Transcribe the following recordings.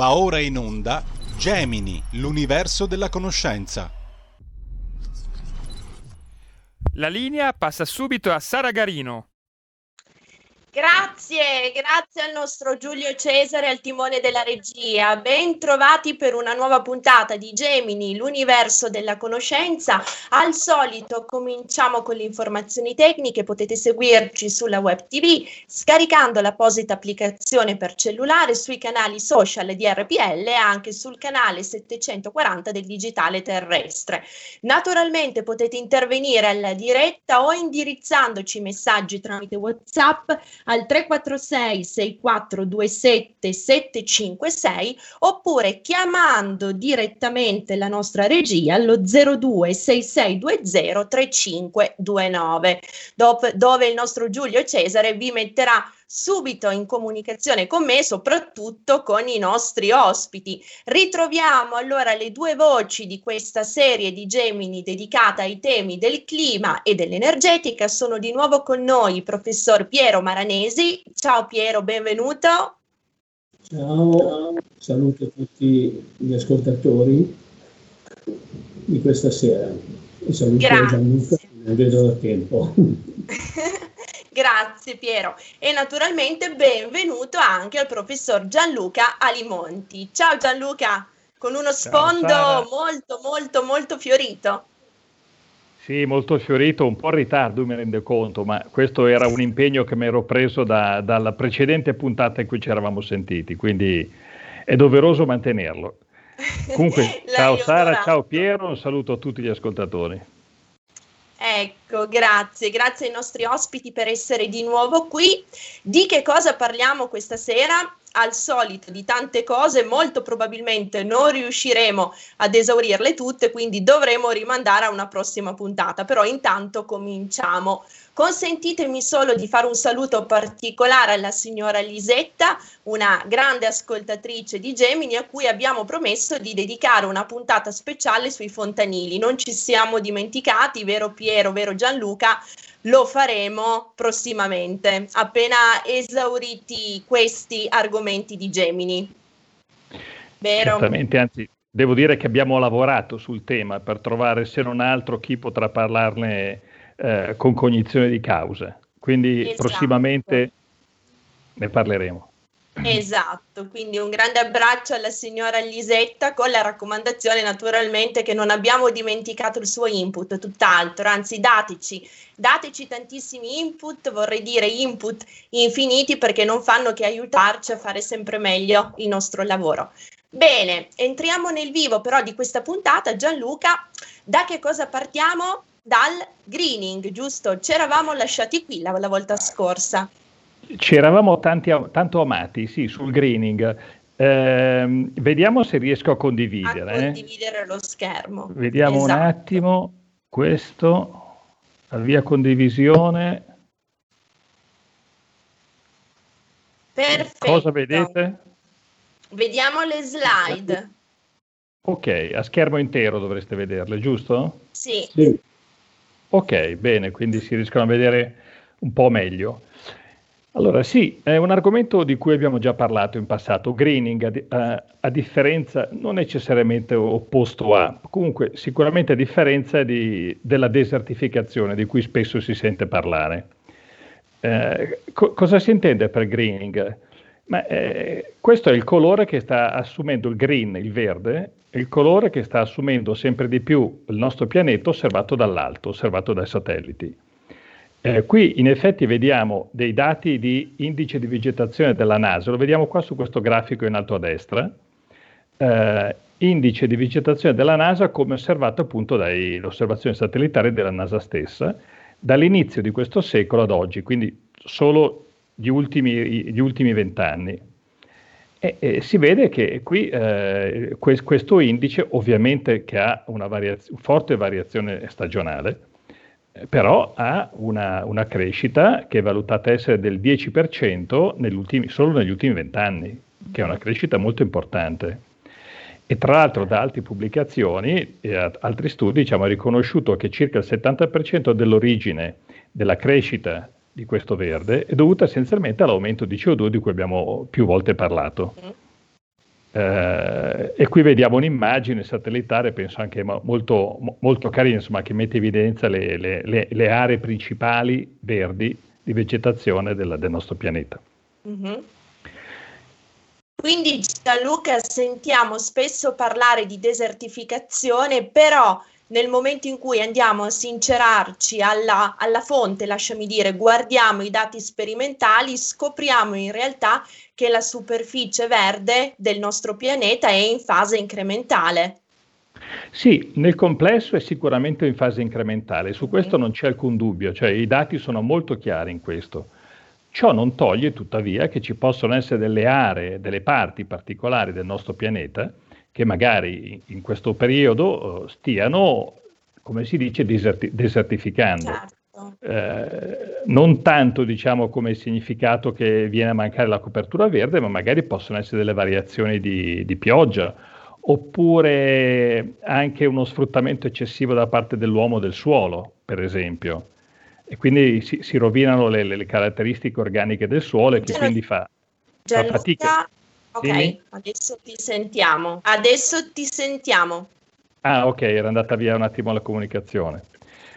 Va ora in onda Gemini, l'universo della conoscenza. La linea passa subito a Sara Garino. Grazie, grazie al nostro Giulio Cesare al timone della regia. Ben trovati per una nuova puntata di Gemini, l'universo della conoscenza. Al solito cominciamo con le informazioni tecniche, potete seguirci sulla web TV scaricando l'apposita applicazione per cellulare sui canali social di RPL e anche sul canale 740 del digitale terrestre. Naturalmente potete intervenire alla diretta o indirizzandoci messaggi tramite WhatsApp al 346 6427 756 oppure chiamando direttamente la nostra regia allo 02 6620 3529 dove, dove il nostro Giulio Cesare vi metterà subito in comunicazione con me, soprattutto con i nostri ospiti. Ritroviamo allora le due voci di questa serie di Gemini dedicata ai temi del clima e dell'energetica. Sono di nuovo con noi il professor Piero Maranesi. Ciao Piero, benvenuto. Ciao, saluto tutti gli ascoltatori di questa sera e saluto Grazie. Gianluca, non vedo da tempo. Grazie Piero e naturalmente benvenuto anche al professor Gianluca Alimonti. Ciao Gianluca, con uno sfondo molto molto molto fiorito. Sì, molto fiorito, un po' in ritardo mi rendo conto, ma questo era un impegno che mi ero preso da- dalla precedente puntata in cui ci eravamo sentiti, quindi è doveroso mantenerlo. Comunque, ciao Sara, ciao Piero, un saluto a tutti gli ascoltatori. Ecco, grazie, grazie ai nostri ospiti per essere di nuovo qui. Di che cosa parliamo questa sera? Al solito di tante cose, molto probabilmente non riusciremo ad esaurirle tutte, quindi dovremo rimandare a una prossima puntata. Però intanto cominciamo. Consentitemi solo di fare un saluto particolare alla signora Lisetta, una grande ascoltatrice di Gemini a cui abbiamo promesso di dedicare una puntata speciale sui fontanili. Non ci siamo dimenticati, vero Piero, vero Gianluca? Lo faremo prossimamente, appena esauriti questi argomenti di Gemini. Vero? Certamente, anzi, devo dire che abbiamo lavorato sul tema per trovare, se non altro, chi potrà parlarne eh, con cognizione di causa. Quindi Esatto. prossimamente ne parleremo. Esatto, quindi un grande abbraccio alla signora Lisetta con la raccomandazione naturalmente che non abbiamo dimenticato il suo input, tutt'altro, anzi dateci, dateci tantissimi input, vorrei dire input infiniti perché non fanno che aiutarci a fare sempre meglio il nostro lavoro. Bene, entriamo nel vivo però di questa puntata, Gianluca, da che cosa partiamo? Dal greening, giusto? Ci eravamo lasciati qui la, la volta scorsa. Ci eravamo tanti, tanto amati, sì, sul greening. Ehm, vediamo se riesco a A condividere. eh. condividere lo schermo. Vediamo un Esatto. attimo questo, avvia condivisione. Perfetto. Cosa vedete? Vediamo le slide. Ok, a schermo intero dovreste vederle, giusto? Sì, Sì, Ok, bene, quindi si riescono a vedere un po' meglio. Allora, sì, è un argomento di cui abbiamo già parlato in passato. Greening, a, di- a- a differenza, non necessariamente opposto a, comunque sicuramente a differenza di- della desertificazione di cui spesso si sente parlare. Eh, co- cosa si intende per greening? Ma, eh, questo è il colore che sta assumendo il green, il verde, il colore che sta assumendo sempre di più il nostro pianeta osservato dall'alto, osservato dai satelliti. Eh, qui in effetti vediamo dei dati di indice di vegetazione della NASA, lo vediamo qua su questo grafico in alto a destra, eh, indice di vegetazione della NASA come osservato appunto dall'osservazione satellitare della NASA stessa, dall'inizio di questo secolo ad oggi, quindi solo gli ultimi, vent'anni. E, e si vede che qui eh, que- questo indice, ovviamente che ha una variaz- forte variazione stagionale, eh, però ha una, una crescita che è valutata essere del 10% negli ultimi- solo negli ultimi vent'anni, che è una crescita molto importante. E tra l'altro da altre pubblicazioni e a- altri studi diciamo, ha riconosciuto che circa il 70% dell'origine della crescita di questo verde è dovuta essenzialmente all'aumento di CO2 di cui abbiamo più volte parlato. Eh, e qui vediamo un'immagine satellitare, penso anche molto, molto carina, insomma, che mette in evidenza le, le, le, le aree principali verdi di vegetazione del, del nostro pianeta. Mm-hmm. Quindi Gianluca sentiamo spesso parlare di desertificazione, però nel momento in cui andiamo a sincerarci alla, alla, fonte, lasciami dire, guardiamo i dati sperimentali, scopriamo in realtà che la superficie verde del nostro pianeta è in fase incrementale. Sì, nel complesso è sicuramente in fase incrementale, su questo non c'è alcun dubbio, cioè i dati sono molto chiari in questo. Ciò non toglie tuttavia che ci possono essere delle aree, delle parti particolari del nostro pianeta che magari in questo periodo eh, stiano, come si dice, deserti- desertificando. Certo. Eh, non tanto diciamo come significato che viene a mancare la copertura verde, ma magari possono essere delle variazioni di, di pioggia oppure anche uno sfruttamento eccessivo da parte dell'uomo del suolo, per esempio. E quindi si, si rovinano le, le, caratteristiche organiche del suolo e che quindi fa, fa fatica. Ok, Dimmi? adesso ti sentiamo. Adesso ti sentiamo. Ah, ok, era andata via un attimo la comunicazione.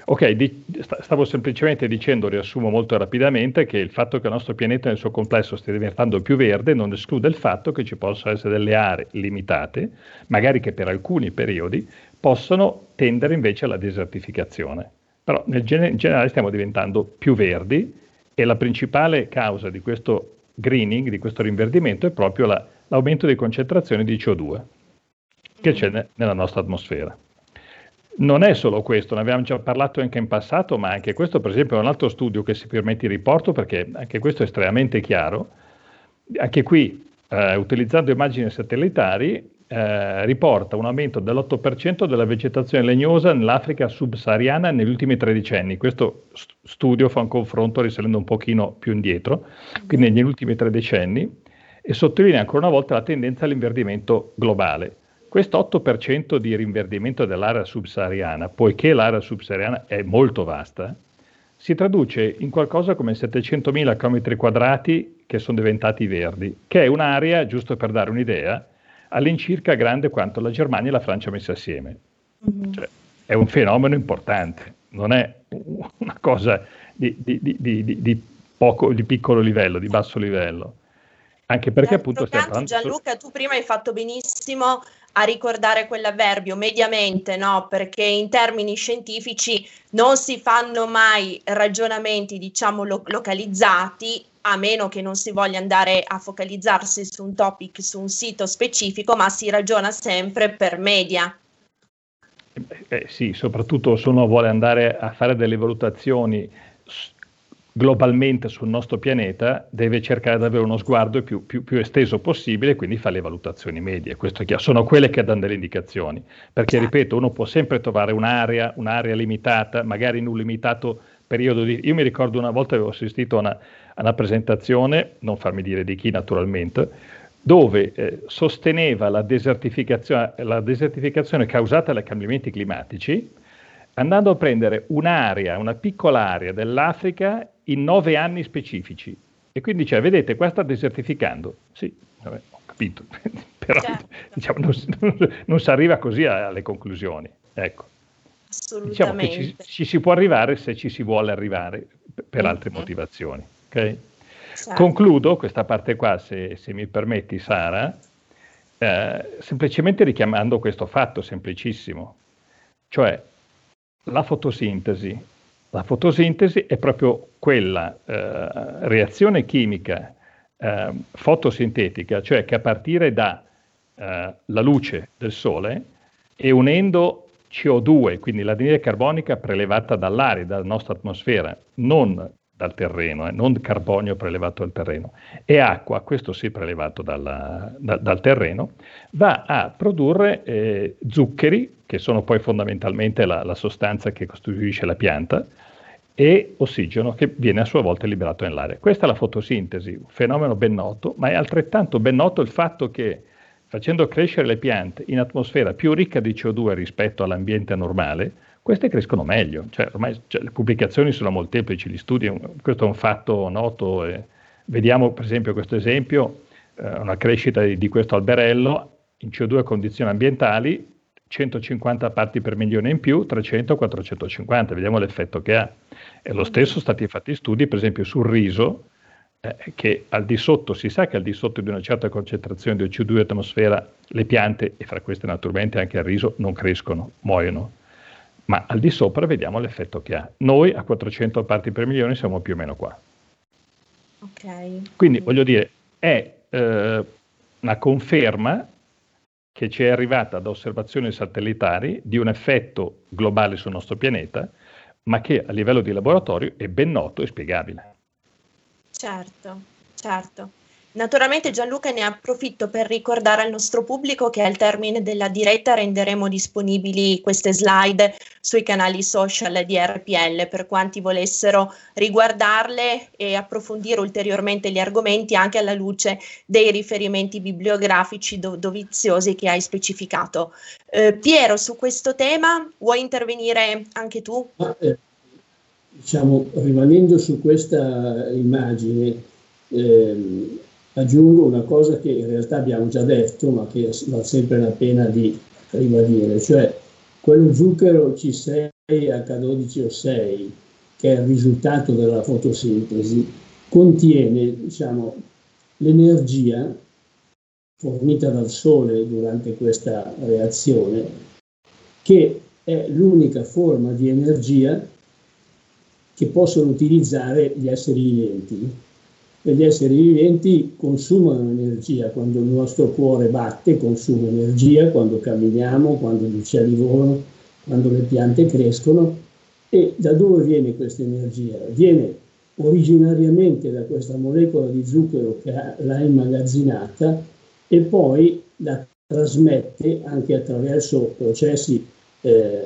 Ok, di, stavo semplicemente dicendo, riassumo molto rapidamente, che il fatto che il nostro pianeta nel suo complesso stia diventando più verde non esclude il fatto che ci possano essere delle aree limitate, magari che per alcuni periodi possono tendere invece alla desertificazione. Però nel gen- in generale stiamo diventando più verdi e la principale causa di questo greening, di questo rinverdimento, è proprio la, l'aumento di concentrazione di CO2 che c'è ne, nella nostra atmosfera. Non è solo questo, ne abbiamo già parlato anche in passato, ma anche questo per esempio è un altro studio che si permette di riporto perché anche questo è estremamente chiaro. Anche qui, eh, utilizzando immagini satellitari, eh, riporta un aumento dell'8% della vegetazione legnosa nell'Africa subsahariana negli ultimi 13 anni. Questo st- studio fa un confronto risalendo un pochino più indietro, quindi negli ultimi 13 anni, e sottolinea ancora una volta la tendenza all'inverdimento globale. Questo 8% di rinverdimento dell'area subsahariana, poiché l'area subsahariana è molto vasta, si traduce in qualcosa come 700.000 km quadrati che sono diventati verdi, che è un'area, giusto per dare un'idea, all'incirca grande quanto la Germania e la Francia messe assieme. Mm-hmm. Cioè, è un fenomeno importante, non è una cosa di, di, di, di, poco, di piccolo livello, di basso livello. Anche perché appunto stiamo parlando... Gianluca, tu prima hai fatto benissimo a ricordare quell'avverbio mediamente, no? Perché in termini scientifici non si fanno mai ragionamenti, diciamo, lo- localizzati, a meno che non si voglia andare a focalizzarsi su un topic, su un sito specifico, ma si ragiona sempre per media. Eh, sì, soprattutto se uno vuole andare a fare delle valutazioni globalmente sul nostro pianeta, deve cercare di avere uno sguardo più, più, più esteso possibile, quindi fa le valutazioni medie. Questo è chiaro, sono quelle che danno delle indicazioni. Perché, certo. ripeto, uno può sempre trovare un'area, un'area limitata, magari in un limitato periodo di... Io mi ricordo una volta avevo assistito a una, a una presentazione, non farmi dire di chi naturalmente, dove eh, sosteneva la desertificazione, la desertificazione causata dai cambiamenti climatici, andando a prendere un'area, una piccola area dell'Africa in nove anni specifici. E quindi dice, vedete, qua sta desertificando. Sì, vabbè, ho capito, però certo. diciamo, non, non, non, si arriva così alle conclusioni. Ecco. Diciamo che ci, ci, si può arrivare se ci si vuole arrivare per altre mm-hmm. motivazioni. Okay? Certo. Concludo questa parte qua, se, se mi permetti Sara, eh, semplicemente richiamando questo fatto semplicissimo, cioè la fotosintesi. La fotosintesi è proprio quella eh, reazione chimica eh, fotosintetica, cioè che a partire dalla eh, luce del Sole e unendo CO2, quindi l'anidride carbonica prelevata dall'aria, dalla nostra atmosfera, non dal terreno, eh, non carbonio prelevato dal terreno, e acqua, questo sì prelevato dalla, da, dal terreno, va a produrre eh, zuccheri, che sono poi fondamentalmente la, la, sostanza che costituisce la pianta, e ossigeno che viene a sua volta liberato nell'aria. Questa è la fotosintesi, un fenomeno ben noto, ma è altrettanto ben noto il fatto che facendo crescere le piante in atmosfera più ricca di CO2 rispetto all'ambiente normale, queste crescono meglio. Cioè, ormai cioè, le pubblicazioni sono molteplici, gli studi, questo è un fatto noto. vediamo per esempio questo esempio eh, una crescita di, di questo alberello in CO2 a condizioni ambientali 150 parti per milione in più, 300-450, vediamo l'effetto che ha. E lo stesso sono stati fatti studi, per esempio, sul riso, eh, che al di sotto, si sa che al di sotto di una certa concentrazione di CO2 in atmosfera le piante, e fra queste naturalmente anche il riso, non crescono, muoiono. Ma al di sopra vediamo l'effetto che ha. Noi a 400 parti per milione siamo più o meno qua. Okay. Quindi voglio dire, è eh, una conferma che ci è arrivata da osservazioni satellitari di un effetto globale sul nostro pianeta, ma che a livello di laboratorio è ben noto e spiegabile. Certo, certo. Naturalmente Gianluca ne approfitto per ricordare al nostro pubblico che al termine della diretta renderemo disponibili queste slide sui canali social di RPL per quanti volessero riguardarle e approfondire ulteriormente gli argomenti anche alla luce dei riferimenti bibliografici do- doviziosi che hai specificato. Eh, Piero, su questo tema vuoi intervenire anche tu? Ma, eh, diciamo, rimanendo su questa immagine, ehm, aggiungo una cosa che in realtà abbiamo già detto, ma che vale sempre la pena di ribadire, cioè quello zucchero C6H12O6, che è il risultato della fotosintesi, contiene diciamo, l'energia fornita dal Sole durante questa reazione, che è l'unica forma di energia che possono utilizzare gli esseri viventi gli esseri viventi consumano energia quando il nostro cuore batte, consuma energia quando camminiamo, quando gli uccelli volano, quando le piante crescono. E da dove viene questa energia? Viene originariamente da questa molecola di zucchero che l'ha immagazzinata e poi la trasmette anche attraverso processi eh,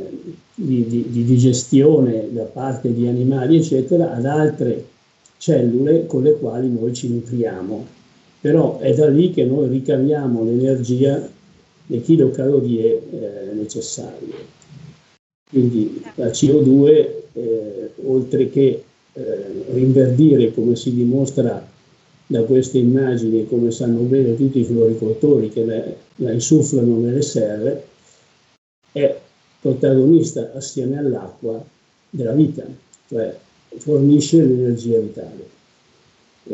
di, di, di digestione da parte di animali, eccetera, ad altre cellule con le quali noi ci nutriamo. Però è da lì che noi ricaviamo l'energia, le chilocalorie eh, necessarie. Quindi la CO2, eh, oltre che eh, rinverdire, come si dimostra da queste immagini, come sanno bene tutti i floricoltori che la, la insufflano nelle serre, è protagonista assieme all'acqua della vita, cioè fornisce l'energia vitale.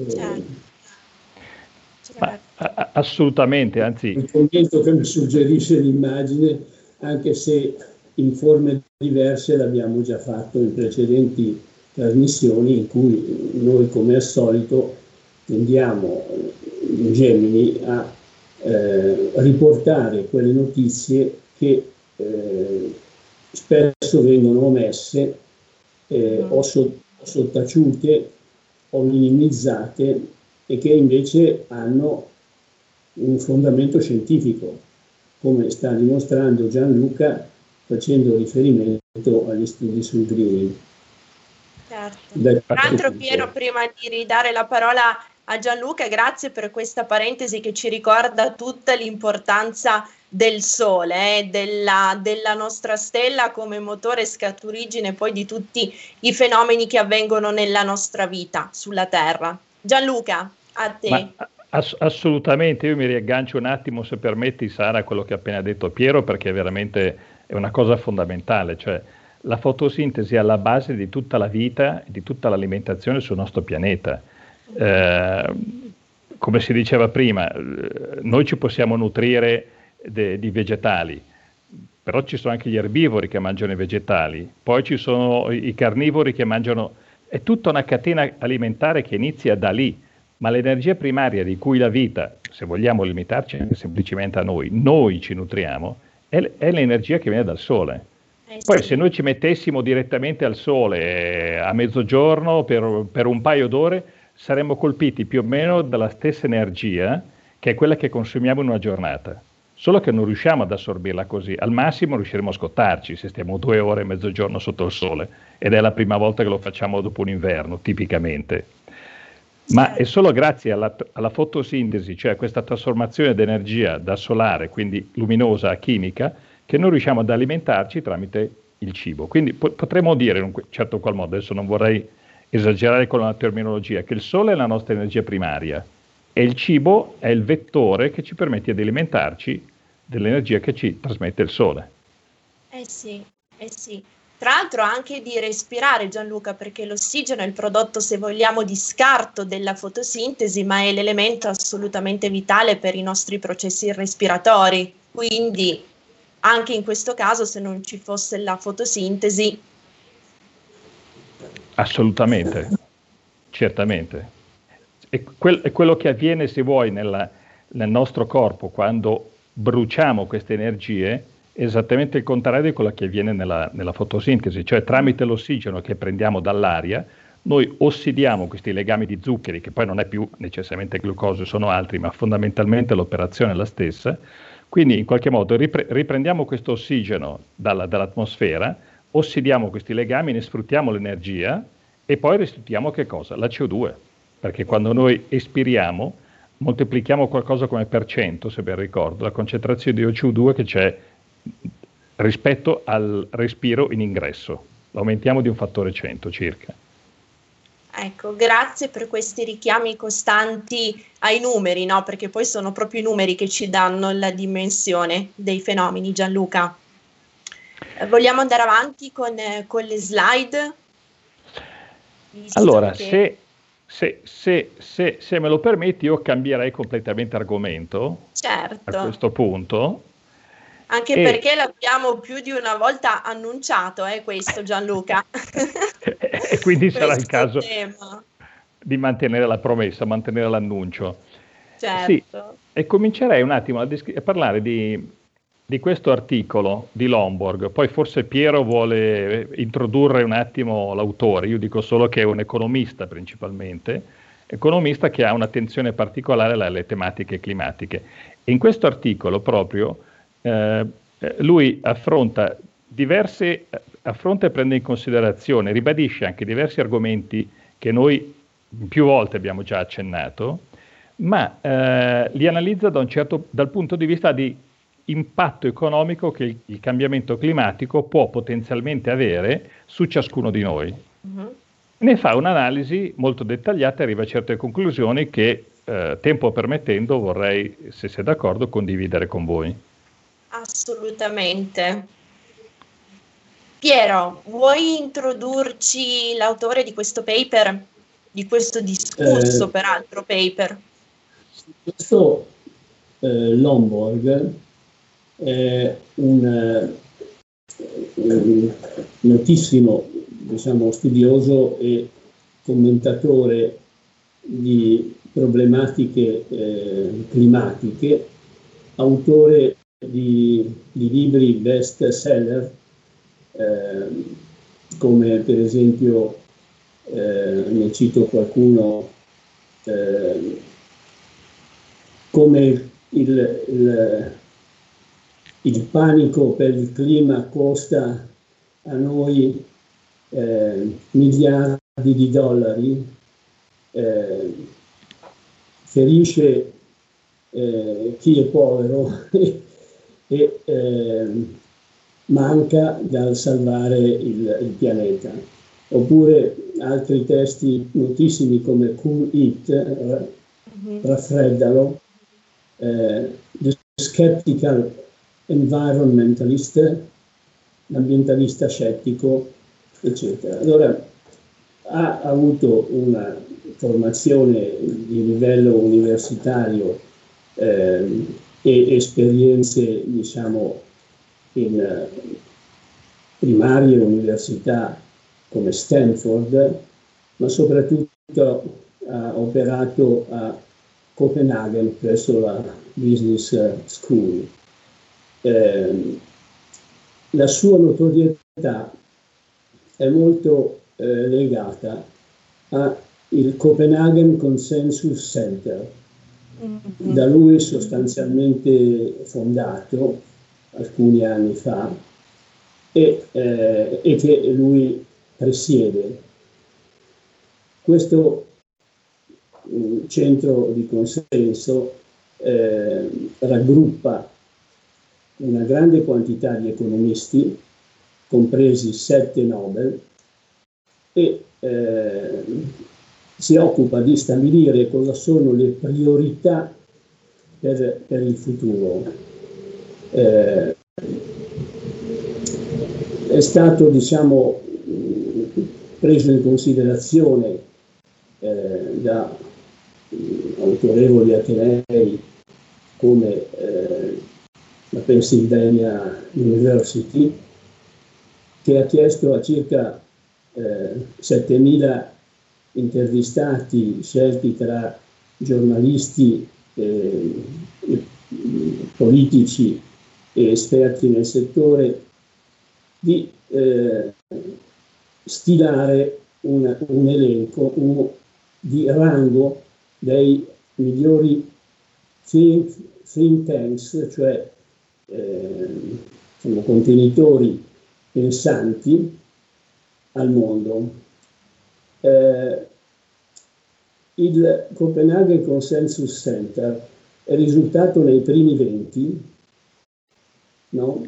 Certo. Ma, assolutamente, anzi... Il commento che mi suggerisce l'immagine, anche se in forme diverse l'abbiamo già fatto in precedenti trasmissioni in cui noi come al solito tendiamo in Gemini a eh, riportare quelle notizie che eh, spesso vengono omesse eh, o, so, sottaciute o minimizzate e che invece hanno un fondamento scientifico, come sta dimostrando Gianluca facendo riferimento agli studi sul greening. Certo. Tra l'altro Piero, prima di ridare la parola a Gianluca, grazie per questa parentesi che ci ricorda tutta l'importanza del Sole, eh, della, della, nostra stella come motore scaturigine poi di tutti i fenomeni che avvengono nella nostra vita sulla Terra. Gianluca, a te. Ma, ass- assolutamente, io mi riaggancio un attimo, se permetti, Sara, a quello che ha appena detto Piero, perché veramente è una cosa fondamentale, cioè la fotosintesi è alla base di tutta la vita di tutta l'alimentazione sul nostro pianeta. Eh, come si diceva prima, eh, noi ci possiamo nutrire de, di vegetali, però ci sono anche gli erbivori che mangiano i vegetali, poi ci sono i carnivori che mangiano, è tutta una catena alimentare che inizia da lì, ma l'energia primaria di cui la vita, se vogliamo limitarci semplicemente a noi, noi ci nutriamo, è, è l'energia che viene dal sole. Eh poi se noi ci mettessimo direttamente al sole eh, a mezzogiorno per, per un paio d'ore, saremmo colpiti più o meno dalla stessa energia che è quella che consumiamo in una giornata solo che non riusciamo ad assorbirla così. Al massimo riusciremo a scottarci se stiamo due ore e mezzogiorno sotto il sole ed è la prima volta che lo facciamo dopo un inverno, tipicamente. Ma è solo grazie alla, alla fotosintesi, cioè a questa trasformazione di energia da solare, quindi luminosa a chimica, che noi riusciamo ad alimentarci tramite il cibo. Quindi po- potremmo dire in un certo qual modo, adesso non vorrei esagerare con la terminologia, che il sole è la nostra energia primaria, e il cibo è il vettore che ci permette di alimentarci dell'energia che ci trasmette il sole. Eh sì, eh sì. Tra l'altro anche di respirare Gianluca, perché l'ossigeno è il prodotto, se vogliamo, di scarto della fotosintesi, ma è l'elemento assolutamente vitale per i nostri processi respiratori. Quindi anche in questo caso, se non ci fosse la fotosintesi. Assolutamente, certamente. È, quel, è quello che avviene, se vuoi, nella, nel nostro corpo quando bruciamo queste energie esattamente il contrario di quello che avviene nella, nella, fotosintesi, cioè tramite l'ossigeno che prendiamo dall'aria, noi ossidiamo questi legami di zuccheri, che poi non è più necessariamente glucosio, sono altri, ma fondamentalmente l'operazione è la stessa. Quindi in qualche modo ripre- riprendiamo questo ossigeno dalla, dall'atmosfera, ossidiamo questi legami, ne sfruttiamo l'energia e poi restituiamo che cosa? La CO2, perché quando noi espiriamo moltiplichiamo qualcosa come per cento, se ben ricordo, la concentrazione di CO2 che c'è rispetto al respiro in ingresso. Aumentiamo di un fattore 100 circa. Ecco, grazie per questi richiami costanti ai numeri, no? Perché poi sono proprio i numeri che ci danno la dimensione dei fenomeni, Gianluca. Vogliamo andare avanti con, eh, con le slide? Visto allora, che... se, se, se, se, me lo permetti, io cambierei completamente argomento certo. a questo punto anche e... perché l'abbiamo più di una volta annunciato, eh, questo Gianluca. e quindi sarà il caso tema. di mantenere la promessa, mantenere l'annuncio. Certo. Sì, e comincerei un attimo a, descri- a parlare di, di, questo articolo di Lomborg. Poi forse Piero vuole introdurre un attimo l'autore, io dico solo che è un economista principalmente, economista che ha un'attenzione particolare alle tematiche climatiche. In questo articolo proprio eh, lui affronta diverse, affronta e prende in considerazione, ribadisce anche diversi argomenti che noi più volte abbiamo già accennato, ma eh, li analizza da certo, dal punto di vista di impatto economico che il, il, cambiamento climatico può potenzialmente avere su ciascuno di noi. Uh-huh. Ne fa un'analisi molto dettagliata e arriva a certe conclusioni che, eh, tempo permettendo, vorrei, se siete d'accordo, condividere con voi. Assolutamente. Piero, vuoi introdurci l'autore di questo paper, di questo discorso, eh, peraltro, paper? Questo eh, Lomborg è un, un notissimo diciamo, studioso e commentatore di problematiche eh, climatiche, autore di, di libri best seller, eh, come per esempio, eh, ne cito qualcuno, eh, come il, il, il, panico per il clima costa a noi eh, miliardi di dollari, eh, ferisce eh, chi è povero e eh, manca dal salvare il, il, pianeta. Oppure altri testi notissimi come Cool It, mm-hmm. raffreddalo, eh, The Skeptical Environmentalist, l'ambientalista scettico, eccetera. Allora, ha avuto una formazione di livello universitario eh, e esperienze diciamo in primarie università come Stanford, ma soprattutto ha operato a Copenaghen presso la Business School. Eh, la sua notorietà è molto eh, legata al Copenhagen Consensus Center, Mm-hmm. da lui sostanzialmente fondato alcuni anni fa e, eh, e che lui presiede. Questo um, centro di consenso eh, raggruppa una grande quantità di economisti, compresi sette Nobel, e eh, si occupa di stabilire cosa sono le priorità per, per il futuro. Eh, è stato diciamo, preso in considerazione eh, da autorevoli atenei come eh, la Pennsylvania University, che ha chiesto a circa eh, 7.000 intervistati scelti tra giornalisti, eh, politici e esperti nel settore di eh, stilare un, un elenco un, di rango dei migliori think, think tanks, cioè eh, diciamo, contenitori pensanti al mondo. Eh, il Copenaghen Consensus Center è risultato nei primi 20, no?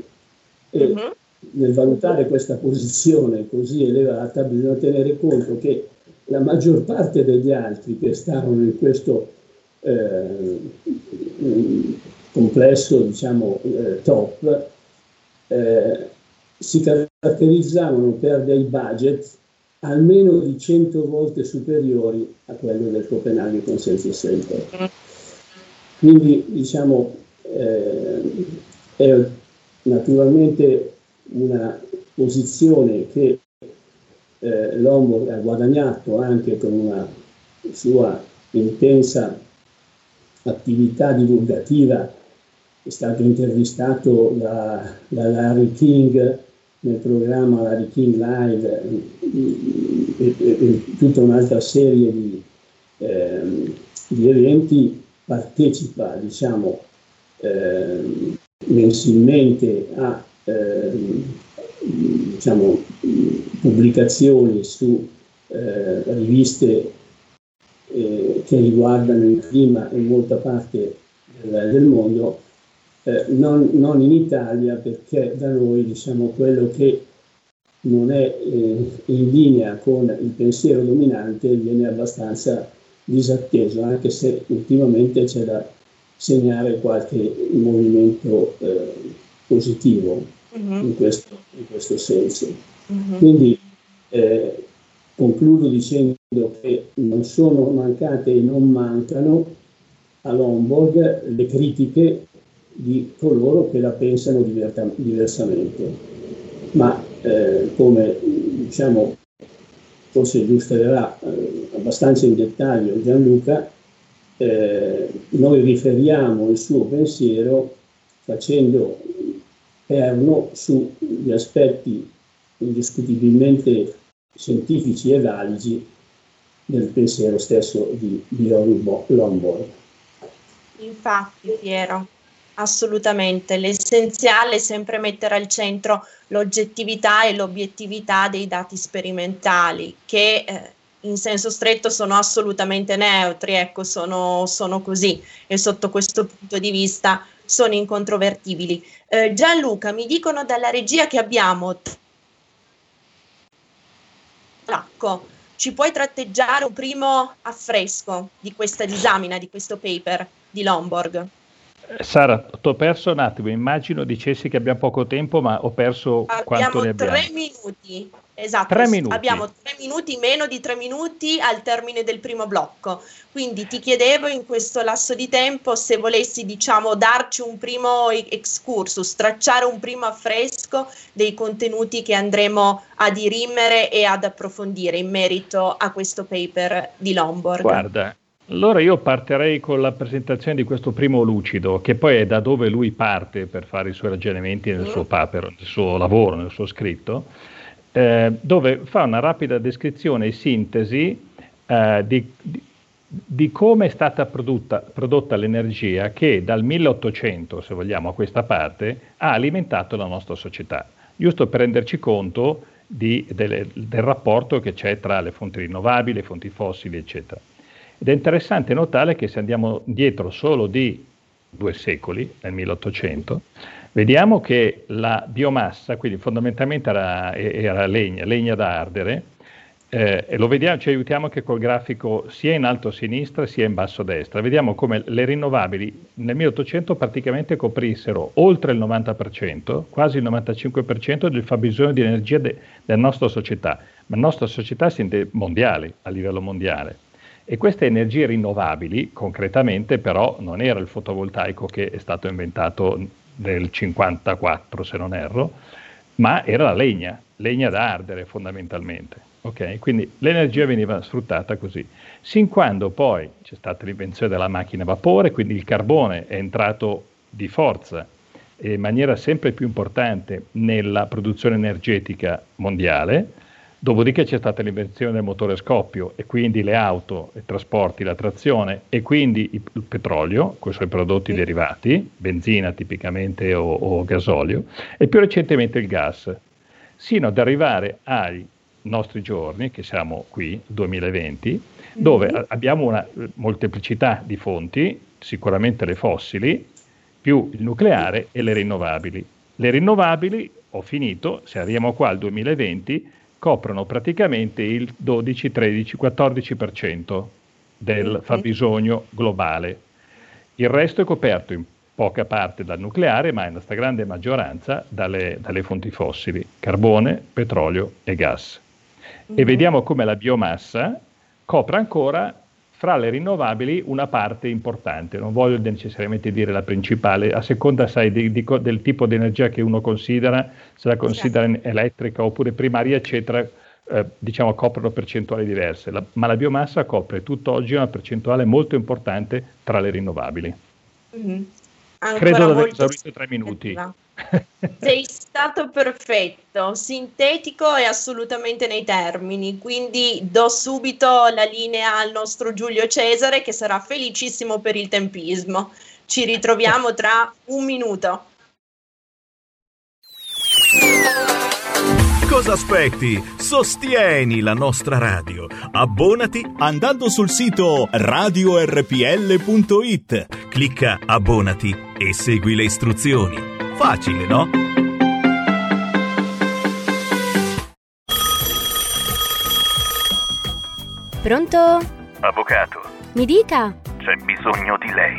E uh-huh. nel valutare questa posizione così elevata bisogna tenere conto che la maggior parte degli altri che stavano in questo eh, complesso, diciamo, eh, top, eh, si caratterizzavano per dei budget almeno di 100 volte superiori a quello del Copenaghen Consensus Center. Quindi diciamo eh, è naturalmente una posizione che eh, l'uomo ha guadagnato anche con una sua intensa attività divulgativa, è stato intervistato da, da Larry King nel programma Larry King Live e, e, e tutta un'altra serie di, eh, di eventi, partecipa diciamo, eh, mensilmente a eh, diciamo, pubblicazioni su eh, riviste eh, che riguardano il clima in molta parte del, del mondo, eh, non, non, in Italia perché da noi diciamo quello che non è eh, in linea con il pensiero dominante viene abbastanza disatteso, anche se ultimamente c'è da segnare qualche movimento eh, positivo uh-huh. in, questo, in, questo, senso. Uh-huh. Quindi eh, concludo dicendo che non sono mancate e non mancano a Lombard le critiche di coloro che la pensano diverta, diversamente, ma eh, come diciamo forse illustrerà eh, abbastanza in dettaglio Gianluca, eh, noi riferiamo il suo pensiero facendo perno sugli aspetti indiscutibilmente scientifici e validi del pensiero stesso di, di Lombard. Infatti, Piero, assolutamente. L'essenziale è sempre mettere al centro l'oggettività e l'obiettività dei dati sperimentali, che eh, in senso stretto sono assolutamente neutri, ecco, sono, sono così e sotto questo punto di vista sono incontrovertibili. Eh, Gianluca, mi dicono dalla regia che abbiamo Lacco, ci puoi tratteggiare un primo affresco di questa disamina, di questo paper di Lomborg? Sara, ti ho perso un attimo, immagino dicessi che abbiamo poco tempo, ma ho perso abbiamo quanto ne abbiamo. Tre minuti. Esatto, tre minuti. abbiamo tre minuti, meno di tre minuti al termine del primo blocco. Quindi ti chiedevo in questo lasso di tempo se volessi, diciamo, darci un primo excursus, tracciare un primo affresco dei contenuti che andremo a dirimere e ad approfondire in merito a questo paper di Lombard. Guarda, allora io partirei con la presentazione di questo primo lucido, che poi è da dove lui parte per fare i suoi ragionamenti nel mm. suo paper, nel suo lavoro, nel suo scritto eh, dove fa una rapida descrizione e sintesi eh, di, di, di, come è stata prodotta, prodotta l'energia che dal 1800, se vogliamo, a questa parte, ha alimentato la nostra società, giusto per renderci conto di, delle, del rapporto che c'è tra le fonti rinnovabili, le fonti fossili, eccetera. Ed è interessante notare che se andiamo dietro solo di due secoli, nel 1800, Vediamo che la biomassa, quindi fondamentalmente era, era legna, legna da ardere, eh, e lo vediamo, ci aiutiamo anche col grafico sia in alto a sinistra sia in basso a destra. Vediamo come le rinnovabili nel 1800 praticamente coprissero oltre il 90%, quasi il 95% del fabbisogno di energia de- della nostra società, ma nostra società mondiale, a livello mondiale. E queste energie rinnovabili, concretamente però, non era il fotovoltaico che è stato inventato nel 54, se non erro, ma era la legna, legna da ardere fondamentalmente. Okay? Quindi l'energia veniva sfruttata così. Sin quando poi c'è stata l'invenzione della macchina a vapore, quindi il carbone è entrato di forza in maniera sempre più importante nella produzione energetica mondiale, dopodiché c'è stata l'invenzione del motore a scoppio e quindi le auto, i trasporti, la trazione e quindi il petrolio, con i suoi prodotti derivati, benzina tipicamente o, o gasolio, e più recentemente il gas, sino ad arrivare ai nostri giorni, che siamo qui, 2020, dove mm-hmm. abbiamo una molteplicità di fonti, sicuramente le fossili, più il nucleare e le rinnovabili. Le rinnovabili, ho finito, se arriviamo qua al 2020, coprono praticamente il 12, 13, 14% del fabbisogno globale. Il resto è coperto in poca parte dal nucleare, ma in stragrande maggioranza dalle, dalle fonti fossili, carbone, petrolio e gas. E vediamo come la biomassa copre ancora fra le rinnovabili una parte importante, non voglio necessariamente dire la principale, a seconda sai, di, di, del tipo di energia che uno considera, se la considera certo. elettrica oppure primaria, eccetera, eh, diciamo coprono percentuali diverse, la, ma la biomassa copre tutt'oggi una percentuale molto importante tra le rinnovabili. Mm-hmm. Credo di aver esaurito tre minuti. Sei stato perfetto, sintetico e assolutamente nei termini, quindi do subito la linea al nostro Giulio Cesare che sarà felicissimo per il tempismo. Ci ritroviamo tra un minuto. Cosa aspetti? Sostieni la nostra radio. Abbonati andando sul sito radiorpl.it. Clicca abbonati e segui le istruzioni. Facile, no? Pronto? Avvocato. Mi dica. C'è bisogno di lei.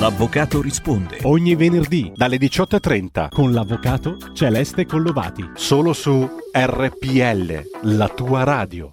L'avvocato risponde. Ogni venerdì dalle 18.30 con l'avvocato Celeste Collovati. Solo su RPL, la tua radio.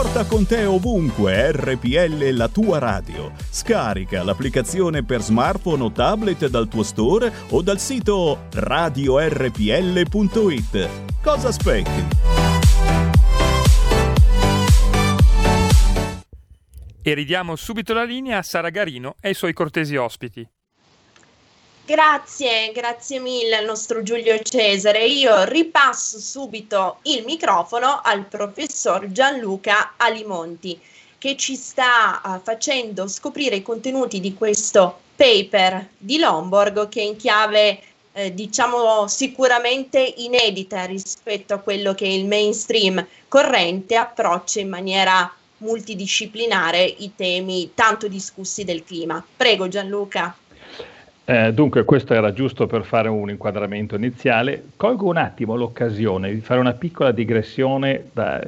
Porta con te ovunque RPL la tua radio. Scarica l'applicazione per smartphone o tablet dal tuo store o dal sito radiorpl.it. Cosa aspetti? E ridiamo subito la linea a Sara Garino e ai suoi cortesi ospiti. Grazie, grazie mille al nostro Giulio Cesare. Io ripasso subito il microfono al professor Gianluca Alimonti che ci sta uh, facendo scoprire i contenuti di questo paper di Lomborg che è in chiave eh, diciamo sicuramente inedita rispetto a quello che il mainstream corrente approccia in maniera multidisciplinare i temi tanto discussi del clima. Prego Gianluca. Eh, dunque, questo era giusto per fare un inquadramento iniziale. Colgo un attimo l'occasione di fare una piccola digressione da,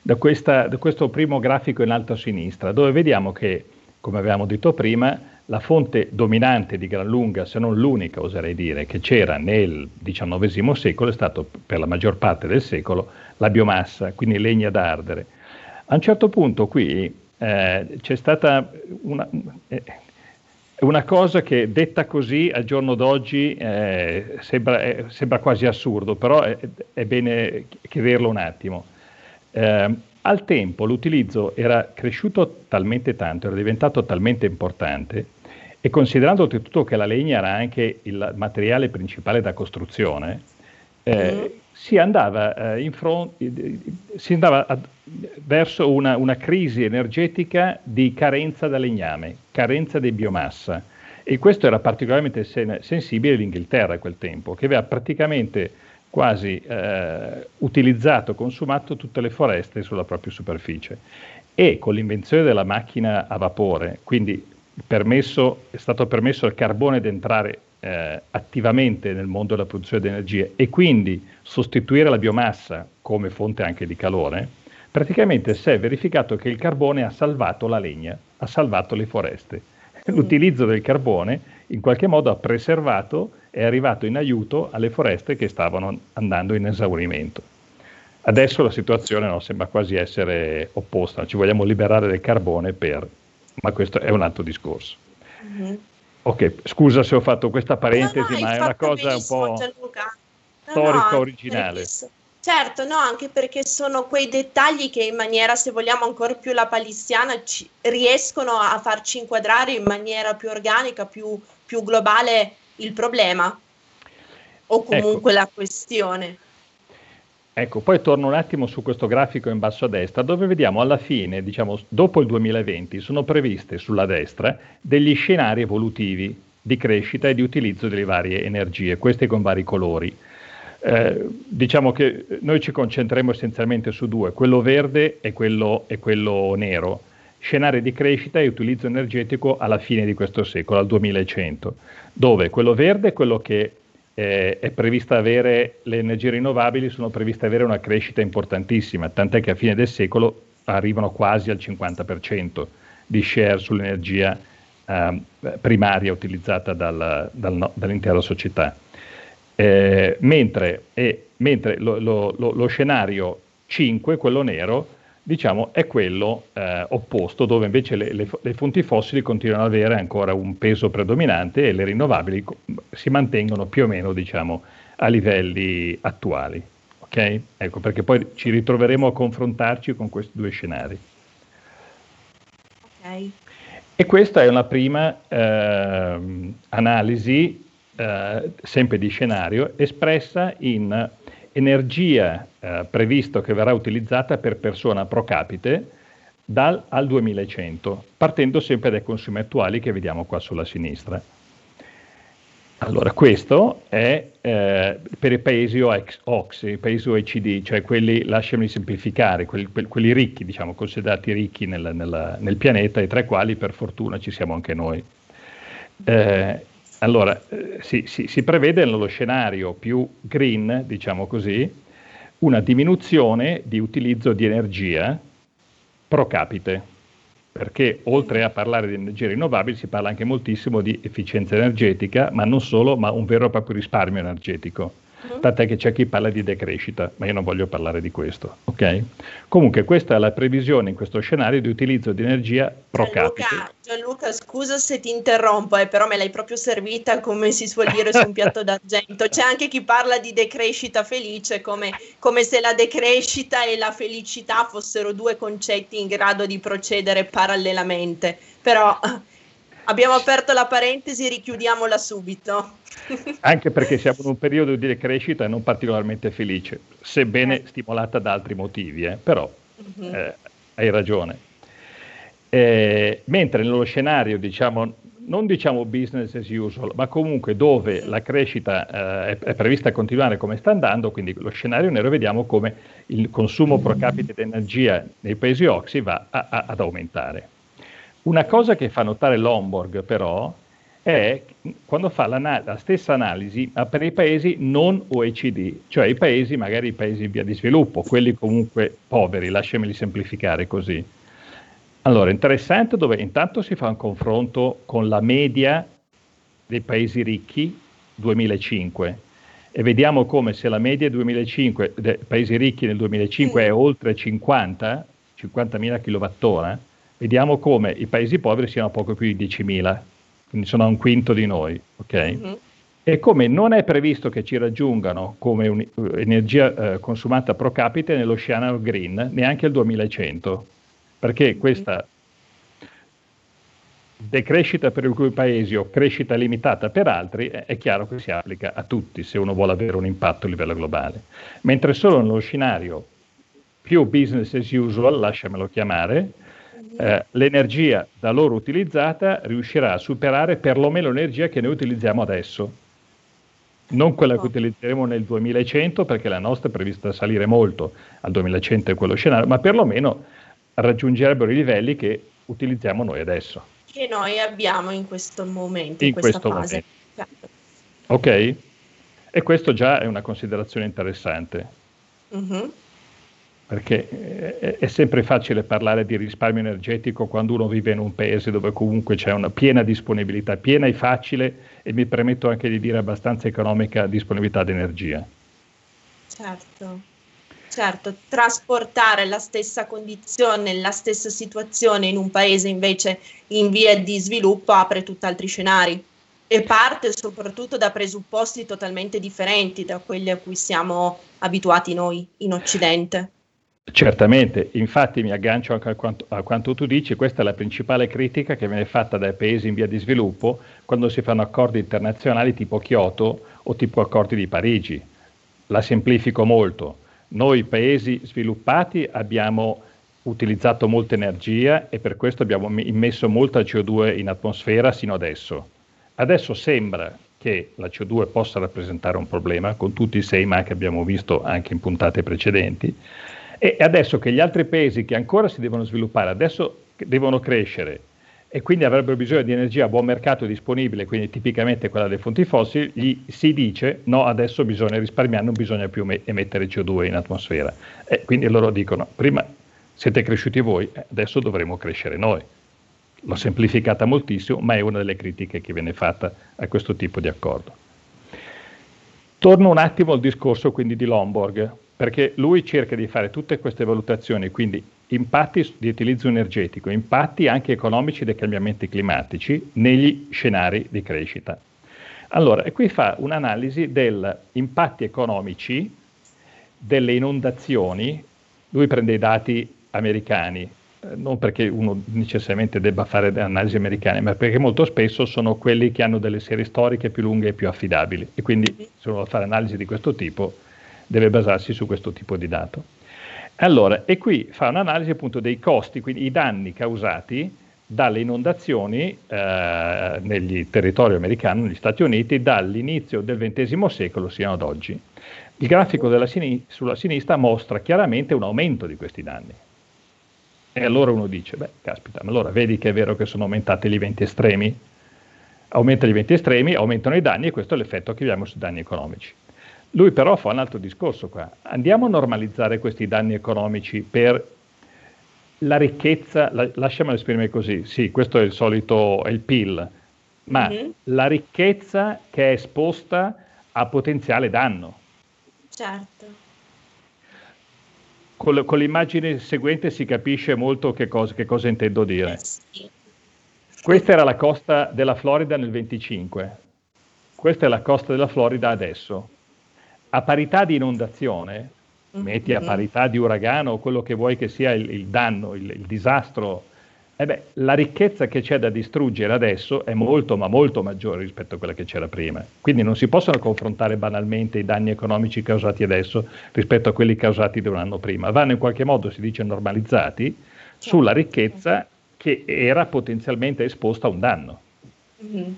da, questa, da questo primo grafico in alto a sinistra, dove vediamo che, come avevamo detto prima, la fonte dominante di gran lunga, se non l'unica, oserei dire, che c'era nel XIX secolo, è stato per la maggior parte del secolo la biomassa, quindi legna da ardere. A un certo punto qui eh, c'è stata una, eh, una cosa che detta così al giorno d'oggi eh, sembra, eh, sembra, quasi assurdo, però è, è bene chiederlo un attimo. Eh, al tempo l'utilizzo era cresciuto talmente tanto, era diventato talmente importante e considerando oltretutto che la legna era anche il materiale principale da costruzione, eh, mm. Si andava, eh, front, si andava a, verso una, una, crisi energetica di carenza da legname, carenza di biomassa. E questo era particolarmente sen- sensibile l'Inghilterra a quel tempo, che aveva praticamente quasi eh, utilizzato, consumato tutte le foreste sulla propria superficie. E con l'invenzione della macchina a vapore, quindi permesso, è stato permesso al carbone di entrare eh, attivamente nel mondo della produzione di energia e quindi sostituire la biomassa come fonte anche di calore, praticamente si è verificato che il carbone ha salvato la legna, ha salvato le foreste. L'utilizzo del carbone in qualche modo ha preservato e è arrivato in aiuto alle foreste che stavano andando in esaurimento. Adesso la situazione no, sembra quasi essere opposta, ci vogliamo liberare del carbone per... ma questo è un altro discorso. Mm-hmm. Ok, scusa se ho fatto questa parentesi, no, no, ma è una cosa un po' Gianluca. storica, no, originale. Certo, no, anche perché sono quei dettagli che in maniera, se vogliamo, ancora più la palissiana ci, riescono a farci inquadrare in maniera più organica, più, più globale il problema o ecco. comunque ecco. la questione. Ecco, poi torno un attimo su questo grafico in basso a destra, dove vediamo alla fine, diciamo dopo il 2020, sono previste sulla destra degli scenari evolutivi di crescita e di utilizzo delle varie energie, questi con vari colori. Eh, diciamo che noi ci concentreremo essenzialmente su due, quello verde e quello, e quello nero. Scenari di crescita e utilizzo energetico alla fine di questo secolo, al 2100, dove quello verde è quello che eh, è prevista avere, le energie rinnovabili sono previste avere una crescita importantissima, tant'è che a fine del secolo arrivano quasi al 50% di share sull'energia eh, primaria utilizzata dal, dal, dall'intera società. Eh, mentre, mentre lo, lo, lo, scenario 5, quello nero, diciamo, è quello eh, opposto, dove invece le, le, le, fonti fossili continuano ad avere ancora un peso predominante e le rinnovabili si mantengono più o meno diciamo, a livelli attuali. Okay? Ecco, perché poi ci ritroveremo a confrontarci con questi due scenari. Okay. E questa è una prima eh, analisi, eh, sempre di scenario, espressa in energia eh, previsto che verrà utilizzata per persona pro capite dal al 2100, partendo sempre dai consumi attuali che vediamo qua sulla sinistra. Allora, questo è eh, per i paesi OX, i paesi OECD, cioè quelli, lasciami semplificare, quelli, quelli ricchi, diciamo, considerati ricchi nel, nel, nel, pianeta e tra i quali per fortuna ci siamo anche noi. Eh, allora, eh, si, si, si, prevede nello scenario più green, diciamo così, una diminuzione di utilizzo di energia pro capite, perché oltre a parlare di energie rinnovabili si parla anche moltissimo di efficienza energetica, ma non solo, ma un vero e proprio risparmio energetico. Mm-hmm. Tant'è che c'è chi parla di decrescita, ma io non voglio parlare di questo. ok? Comunque questa è la previsione in questo scenario di utilizzo di energia pro Gianluca, capite. Gianluca, scusa se ti interrompo, eh, però me l'hai proprio servita come si suol dire su un piatto d'argento. C'è anche chi parla di decrescita felice come, come se la decrescita e la felicità fossero due concetti in grado di procedere parallelamente. Però abbiamo aperto la parentesi, richiudiamola subito. Anche perché siamo in un periodo di decrescita non particolarmente felice, sebbene eh. stimolata da altri motivi, eh, però uh-huh. eh, hai ragione. Eh, mentre nello scenario, diciamo, non diciamo business as usual, ma comunque dove la crescita eh, è, è, prevista continuare come sta andando, quindi lo scenario nero vediamo come il consumo pro capite di energia nei paesi oxi va a, a, ad aumentare. Una cosa che fa notare Lomborg però è quando fa la stessa analisi per i paesi non OECD, cioè i paesi, magari i paesi in via di sviluppo, quelli comunque poveri, lasciameli semplificare così. Allora, interessante dove intanto si fa un confronto con la media dei paesi ricchi 2005 e vediamo come se la media 2005 dei paesi ricchi nel 2005 è oltre 50, 50.000 kWh, vediamo come i paesi poveri siano poco più di 10.000 quindi sono a un quinto di noi, ok? Mm-hmm. E come non è previsto che ci raggiungano come un, energia eh, consumata pro capite nell'Oceano Green neanche il 2100, perché mm-hmm. questa decrescita per alcuni paesi o crescita limitata per altri, è chiaro che si applica a tutti se uno vuole avere un impatto a livello globale. Mentre solo nello scenario più business as usual, lasciamelo chiamare, eh, l'energia da loro utilizzata riuscirà a superare perlomeno l'energia che noi utilizziamo adesso. Non quella che utilizzeremo nel 2100, perché la nostra è prevista salire molto al 2100 è quello scenario, ma perlomeno raggiungerebbero i livelli che utilizziamo noi adesso. Che noi abbiamo in questo momento, in, in questo fase. Momento. Ok? E questo già è una considerazione interessante. Mm-hmm. Perché è sempre facile parlare di risparmio energetico quando uno vive in un paese dove comunque c'è una piena disponibilità, piena e facile, e mi permetto anche di dire abbastanza economica disponibilità di energia. Certo. Certo, trasportare la stessa condizione, la stessa situazione in un paese invece in via di sviluppo apre tutt'altri scenari e parte soprattutto da presupposti totalmente differenti da quelli a cui siamo abituati noi in Occidente. Certamente, infatti mi aggancio anche a quanto, a quanto, tu dici, questa è la principale critica che viene fatta dai paesi in via di sviluppo quando si fanno accordi internazionali tipo Kyoto o tipo accordi di Parigi. La semplifico molto noi paesi sviluppati abbiamo utilizzato molta energia e per questo abbiamo immesso molta CO2 in atmosfera sino adesso. Adesso sembra che la CO2 possa rappresentare un problema con tutti i sei ma che abbiamo visto anche in puntate precedenti e adesso che gli altri paesi che ancora si devono sviluppare, adesso devono crescere e quindi avrebbero bisogno di energia a buon mercato disponibile, quindi tipicamente quella delle fonti fossili, gli si dice no, adesso bisogna risparmiare, non bisogna più emettere CO2 in atmosfera. E quindi loro dicono, prima siete cresciuti voi, adesso dovremo crescere noi. L'ho semplificata moltissimo, ma è una delle critiche che viene fatta a questo tipo di accordo. Torno un attimo al discorso quindi di Lomborg, perché lui cerca di fare tutte queste valutazioni, quindi impatti di utilizzo energetico, impatti anche economici dei cambiamenti climatici negli scenari di crescita. Allora, e qui fa un'analisi degli impatti economici delle inondazioni, lui prende i dati americani, eh, non perché uno necessariamente debba fare analisi americane, ma perché molto spesso sono quelli che hanno delle serie storiche più lunghe e più affidabili e quindi se uno vuole fare analisi di questo tipo deve basarsi su questo tipo di dato. Allora, e qui fa un'analisi appunto dei costi, quindi i danni causati dalle inondazioni eh, negli territori americani, negli Stati Uniti, dall'inizio del XX secolo sino ad oggi. Il grafico sin- sulla sinistra mostra chiaramente un aumento di questi danni. E allora uno dice, beh, caspita, ma allora vedi che è vero che sono aumentati gli eventi estremi? Aumentano gli eventi estremi, aumentano i danni e questo è l'effetto che abbiamo sui danni economici. Lui però fa un altro discorso qua. Andiamo a normalizzare questi danni economici per la ricchezza, la, lasciamelo esprimere così, sì, questo è il solito, è il PIL, ma mm-hmm. la ricchezza che è esposta a potenziale danno. Certo. Con, con l'immagine seguente si capisce molto che cosa, che cosa intendo dire. Eh sì. Questa era la costa della Florida nel 25, questa è la costa della Florida adesso a parità di inondazione, mm-hmm. metti a parità di uragano o quello che vuoi che sia il, il danno, il, il disastro, eh beh, la ricchezza che c'è da distruggere adesso è molto, ma molto maggiore rispetto a quella che c'era prima. Quindi non si possono confrontare banalmente i danni economici causati adesso rispetto a quelli causati da un anno prima. Vanno in qualche modo, si dice, normalizzati certo. sulla ricchezza che era potenzialmente esposta a un danno. Mm-hmm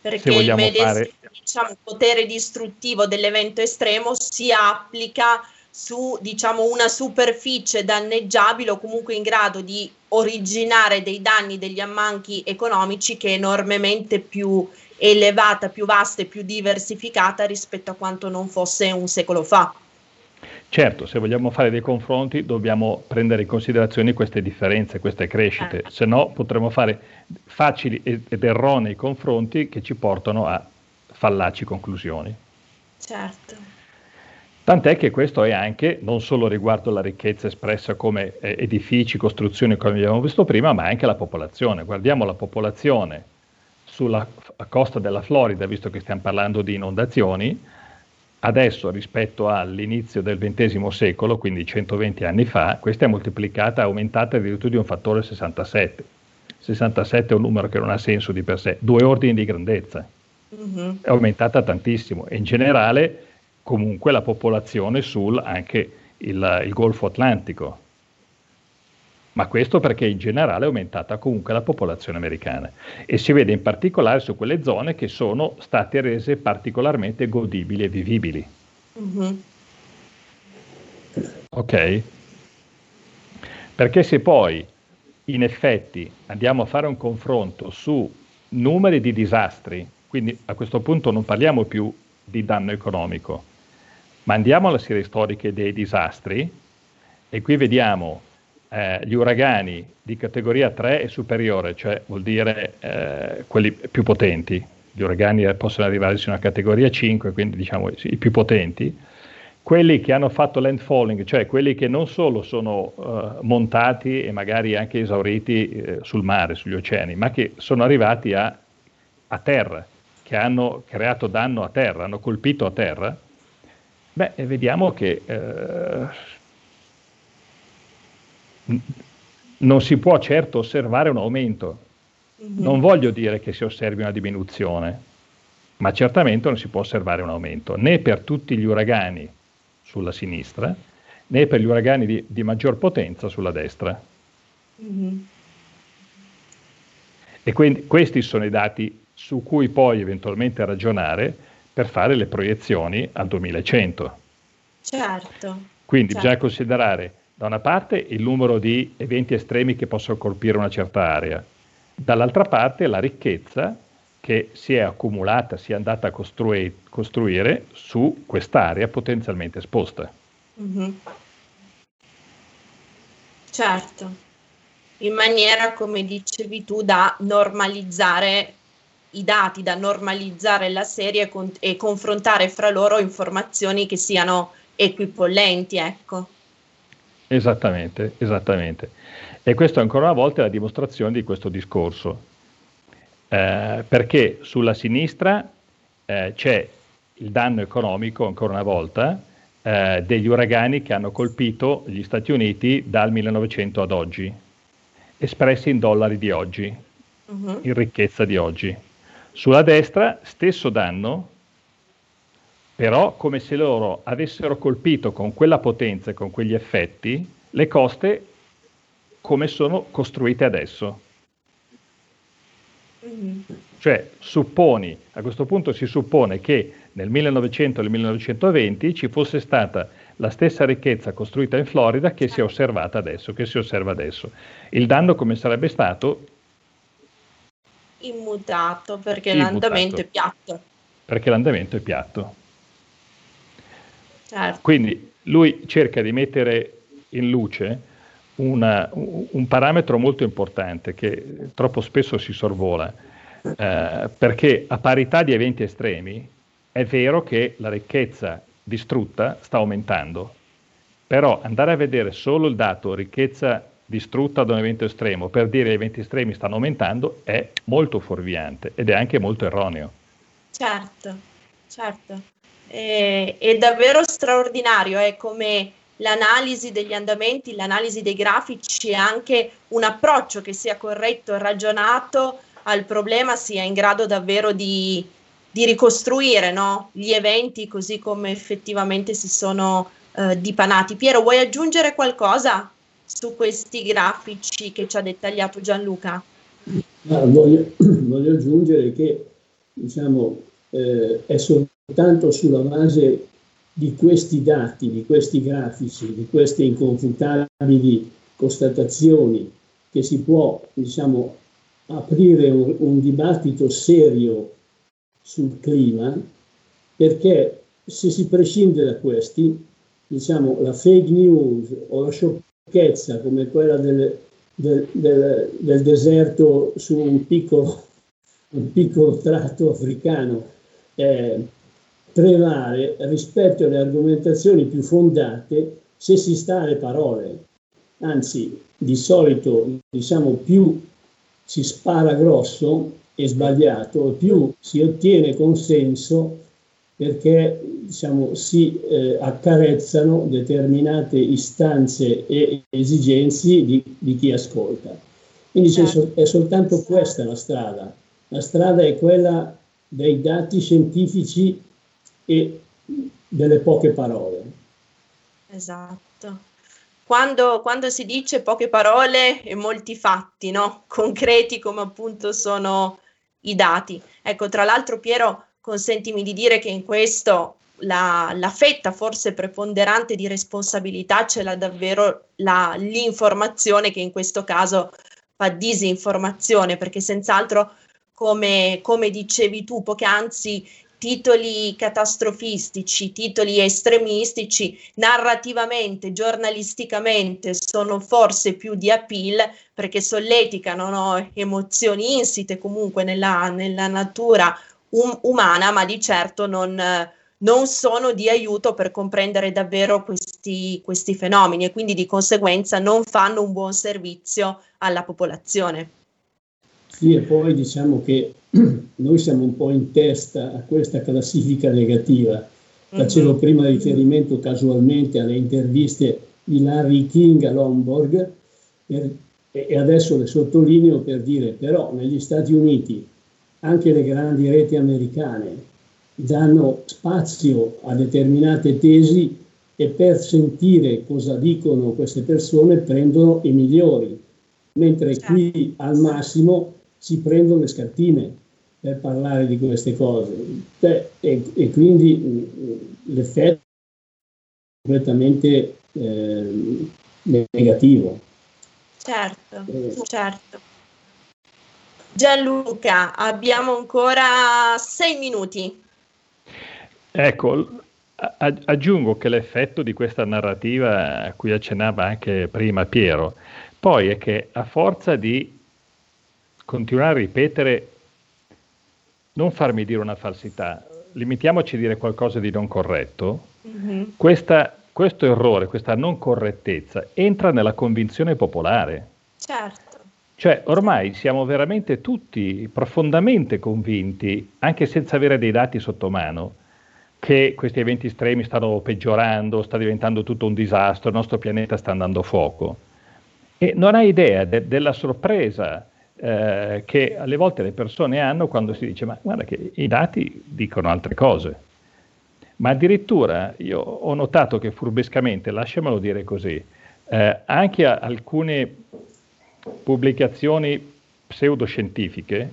perché il medesimo fare... diciamo, potere distruttivo dell'evento estremo si applica su diciamo, una superficie danneggiabile o comunque in grado di originare dei danni, degli ammanchi economici che è enormemente più elevata, più vasta e più diversificata rispetto a quanto non fosse un secolo fa. Certo, se vogliamo fare dei confronti dobbiamo prendere in considerazione queste differenze, queste crescite, eh. se no potremmo fare facili ed erronei confronti che ci portano a fallaci conclusioni. Certo. Tant'è che questo è anche non solo riguardo la ricchezza espressa come eh, edifici, costruzioni, come abbiamo visto prima, ma anche la popolazione. Guardiamo la popolazione sulla costa della Florida, visto che stiamo parlando di inondazioni, Adesso rispetto all'inizio del XX secolo, quindi 120 anni fa, questa è moltiplicata, aumentata addirittura di un fattore 67. 67 è un numero che non ha senso di per sé, due ordini di grandezza. Mm-hmm. È aumentata tantissimo e in generale comunque la popolazione sul anche il, il Golfo Atlantico. Ma questo perché in generale è aumentata comunque la popolazione americana e si vede in particolare su quelle zone che sono state rese particolarmente godibili e vivibili. Mm-hmm. Ok? Perché se poi in effetti andiamo a fare un confronto su numeri di disastri, quindi a questo punto non parliamo più di danno economico, ma andiamo alle serie storiche dei disastri e qui vediamo eh, gli uragani di categoria 3 e superiore, cioè vuol dire eh, quelli più potenti. Gli uragani possono arrivare su una categoria 5, quindi diciamo i più potenti quelli che hanno fatto landfalling, cioè quelli che non solo sono uh, montati e magari anche esauriti eh, sul mare, sugli oceani, ma che sono arrivati a, a, terra, che hanno creato danno a terra, hanno colpito a terra, beh, vediamo che eh, non si può certo osservare un aumento. Mm-hmm. Non voglio dire che si osservi una diminuzione, ma certamente non si può osservare un aumento, né per tutti gli uragani sulla sinistra, né per gli uragani di, di maggior potenza sulla destra. Mm-hmm. E quindi questi sono i dati su cui poi eventualmente ragionare per fare le proiezioni al 2100. Certo. Quindi certo. bisogna considerare da una parte il numero di eventi estremi che possono colpire una certa area, dall'altra parte la ricchezza che si è accumulata, si è andata a costrui- costruire su quest'area potenzialmente esposta. Mm-hmm. Certo, in maniera, come dicevi tu, da normalizzare i dati, da normalizzare la serie con- e confrontare fra loro informazioni che siano equipollenti, ecco. Esattamente, esattamente. E questo ancora una volta è la dimostrazione di questo discorso eh, perché sulla sinistra eh, c'è il danno economico, ancora una volta, eh, degli uragani che hanno colpito gli Stati Uniti dal 1900 ad oggi, espressi in dollari di oggi, uh-huh. in ricchezza di oggi. Sulla destra, stesso danno, però come se loro avessero colpito con quella potenza e con quegli effetti le coste come sono costruite adesso. Cioè, supponi, a questo punto si suppone che nel 1900 e nel 1920 ci fosse stata la stessa ricchezza costruita in Florida che si è osservata adesso, che si osserva adesso. Il danno come sarebbe stato? Immutato, perché Immutato. l'andamento è piatto. Perché l'andamento è piatto. Certo. Quindi lui cerca di mettere in luce una, un parametro molto importante che troppo spesso si sorvola, eh, perché a parità di eventi estremi è vero che la ricchezza distrutta sta aumentando, però andare a vedere solo il dato ricchezza distrutta da un evento estremo per dire che gli eventi estremi stanno aumentando è molto fuorviante ed è anche molto erroneo. Certo, certo. E, è davvero straordinario, è come l'analisi degli andamenti, l'analisi dei grafici e anche un approccio che sia corretto e ragionato al problema sia in grado davvero di, di ricostruire no? gli eventi così come effettivamente si sono eh, dipanati. Piero, vuoi aggiungere qualcosa su questi grafici che ci ha dettagliato Gianluca? Ah, voglio, voglio, aggiungere che diciamo, eh, è soltanto sulla base di questi dati, di questi grafici, di queste inconfutabili constatazioni che si può diciamo, aprire un, un dibattito serio sul clima, perché se si prescinde da questi, diciamo, la fake news o la sciocchezza come quella del, del, del, del deserto su un piccolo, un piccolo tratto africano, eh, prevale rispetto alle argomentazioni più fondate se si sta alle parole. Anzi, di solito, diciamo, più si spara grosso e sbagliato, più si ottiene consenso perché diciamo, si eh, accarezzano determinate istanze e esigenze di, di chi ascolta. Quindi certo. è soltanto questa la strada. La strada è quella dei dati scientifici e delle poche parole. Esatto. Quando, quando, si dice poche parole e molti fatti, no? concreti come appunto sono i dati. Ecco, tra l'altro Piero, consentimi di dire che in questo la, la fetta forse preponderante di responsabilità ce l'ha davvero la, l'informazione che in questo caso fa disinformazione, perché senz'altro come, come dicevi tu poc'anzi, titoli catastrofistici, titoli estremistici, narrativamente, giornalisticamente sono forse più di appeal perché solleticano no, emozioni insite comunque nella, nella natura um, umana, ma di certo non, non, sono di aiuto per comprendere davvero questi, questi fenomeni e quindi di conseguenza non fanno un buon servizio alla popolazione. Sì, e poi diciamo che noi siamo un po' in testa a questa classifica negativa. Facevo mm-hmm. prima riferimento casualmente alle interviste di Larry King a Lombard per, e adesso le sottolineo per dire però negli Stati Uniti anche le grandi reti americane danno spazio a determinate tesi e per sentire cosa dicono queste persone prendono i migliori, mentre qui certo. al massimo si prendono le scartine per parlare di queste cose e, e, quindi mh, l'effetto è completamente eh, negativo. Certo, eh. certo. Gianluca, abbiamo ancora sei minuti. Ecco, aggiungo che l'effetto di questa narrativa a cui accennava anche prima Piero, poi è che a forza di continuare a ripetere, non farmi dire una falsità, limitiamoci a dire qualcosa di non corretto, mm-hmm. questa, questo errore, questa non correttezza entra nella convinzione popolare. Certo. Cioè, ormai siamo veramente tutti profondamente convinti, anche senza avere dei dati sotto mano, che questi eventi estremi stanno peggiorando, sta diventando tutto un disastro, il nostro pianeta sta andando a fuoco. E non hai idea de- della sorpresa eh, che alle volte le persone hanno quando si dice ma guarda che i dati dicono altre cose. Ma addirittura io ho notato che furbescamente, lasciamelo dire così, eh, anche alcune pubblicazioni pseudoscientifiche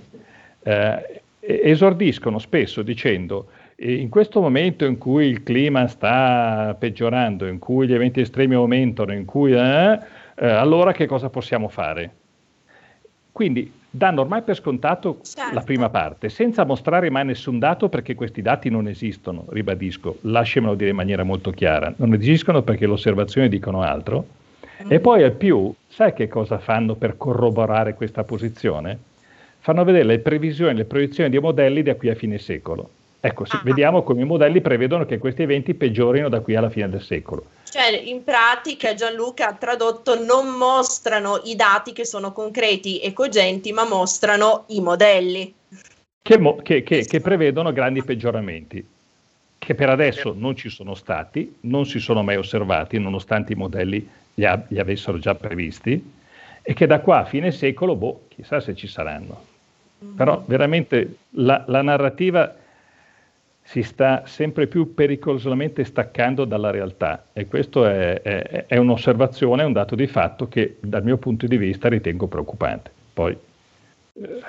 eh, esordiscono spesso dicendo in questo momento in cui il clima sta peggiorando, in cui gli eventi estremi aumentano, in cui eh, eh, allora che cosa possiamo fare? Quindi danno ormai per scontato certo. la prima parte, senza mostrare mai nessun dato perché questi dati non esistono, ribadisco, lasciamelo dire in maniera molto chiara, non esistono perché le osservazioni dicono altro. Mm. E poi al più, sai che cosa fanno per corroborare questa posizione? Fanno vedere le previsioni, le proiezioni dei modelli da qui a fine secolo. Ecco, ah. vediamo come i modelli prevedono che questi eventi peggiorino da qui alla fine del secolo. Cioè, in pratica, Gianluca ha tradotto, non mostrano i dati che sono concreti e cogenti, ma mostrano i modelli. Che, mo- che, che, che prevedono grandi peggioramenti, che per adesso non ci sono stati, non si sono mai osservati, nonostante i modelli li, a- li avessero già previsti, e che da qua a fine secolo, boh, chissà se ci saranno. Mm-hmm. Però veramente la, la narrativa si sta sempre più pericolosamente staccando dalla realtà e questo è, è, è, un'osservazione, un dato di fatto che dal mio punto di vista ritengo preoccupante. Poi, eh,